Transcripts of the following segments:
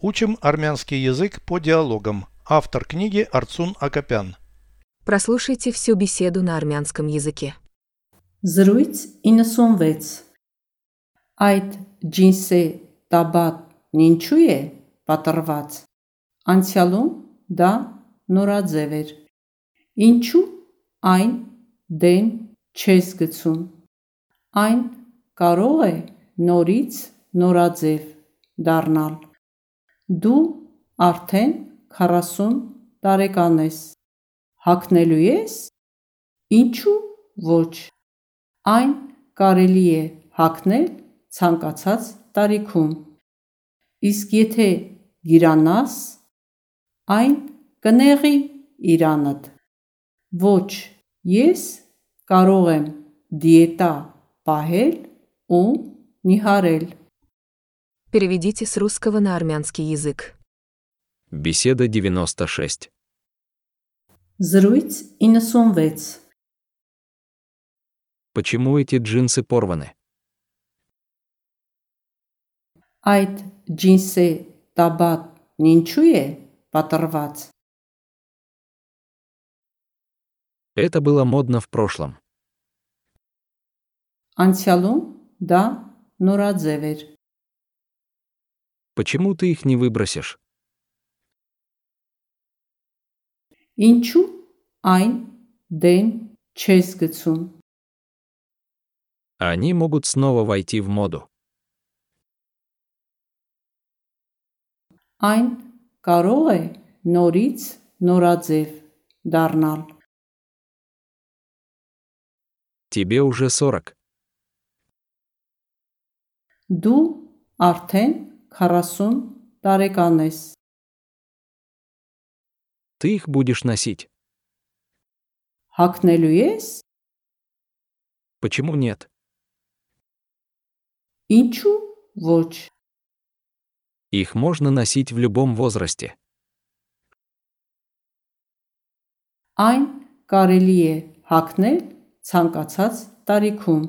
Учим армянский язык по диалогам. Автор книги Арцун Акопян. Прослушайте всю беседу на армянском языке. Զրույց 96 Այդ ջինսե տաբատն ինչու է պատրված Անցյալում դա նորաձև էր Ինչու այն դեն չես գցում Այն կարող է նորից նորաձև դառնալ Դու արդեն 40 տարեկան ես Հագնելու ես Ինչու ոչ Այն կարելի է հագնել ցանկացած տարիքում Իսկ եթե գիրանաս այն կնեղի իրանդ Ոչ ես կարող եմ դիետա պահել ու նիհարել Переведите с русского на армянский язык. Беседа 96. Зруйц и насумвец. Почему эти джинсы порваны? Айт джинсы табат нинчуе поторвать. Это было модно в прошлом. Антиалум, да, Нурадзевер. Почему ты их не выбросишь? Ինչու այն դեն չես գցում Они могут снова войти в моду. Այն կարող է նորից նորաձև դառնալ Тебе уже 40. Դու արդեն 40 տարեկան ես Ты их будешь носить. Հագնելու ես Почему нет? Ինչու ոչ Их можно носить в любом возрасте. Այն կարելի է հագնել ցանկացած տարիքում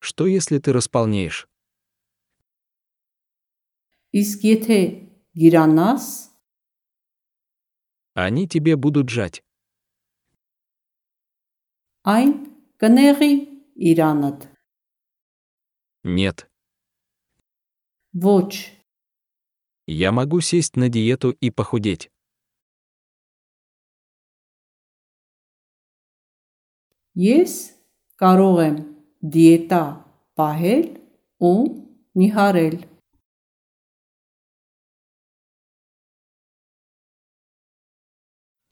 Что если ты располнеешь? Իսկ եթե գիրանաս Они тебе будут жать. այն կնեղի իրանդ Нет. Ոչ Я могу сесть на диету и похудеть. ես կարող եմ դիետա պահել ու նիհարել